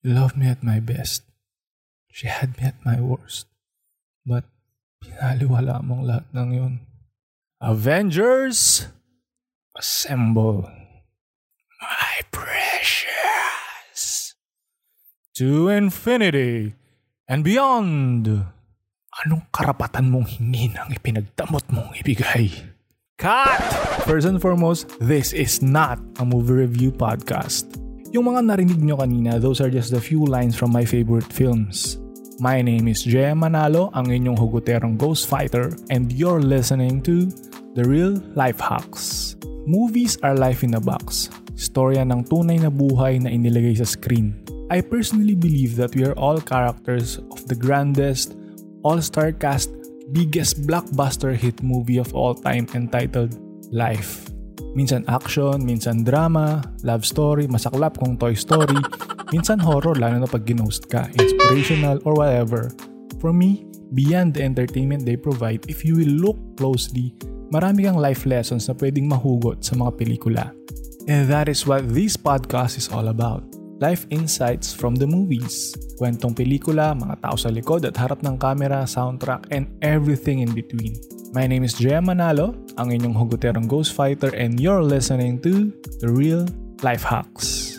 Loved me at my best. She had me at my worst. But, pinaliwala mong lahat ng yun. Avengers! Assemble! My precious! To infinity and beyond! Anong karapatan mong hingin ang ipinagdamot mong ibigay? Cut! First and foremost, this is not a movie review podcast. Yung mga narinig nyo kanina, those are just a few lines from my favorite films. My name is Jay Manalo, ang inyong hugoterong ghost fighter, and you're listening to The Real Life Hacks. Movies are life in a box. Storya ng tunay na buhay na inilagay sa screen. I personally believe that we are all characters of the grandest, all-star cast, biggest blockbuster hit movie of all time entitled Life. Minsan action, minsan drama, love story, masaklap kung Toy Story, minsan horror lalo na pag ginost ka, inspirational or whatever. For me, beyond the entertainment they provide, if you will look closely, marami kang life lessons na pwedeng mahugot sa mga pelikula. And that is what this podcast is all about. Life insights from the movies. Kwentong pelikula, mga tao sa likod at harap ng camera, soundtrack, and everything in between. My name is Jaya Manalo, ang inyong hugoterong ghost fighter and you're listening to The Real Life Hacks.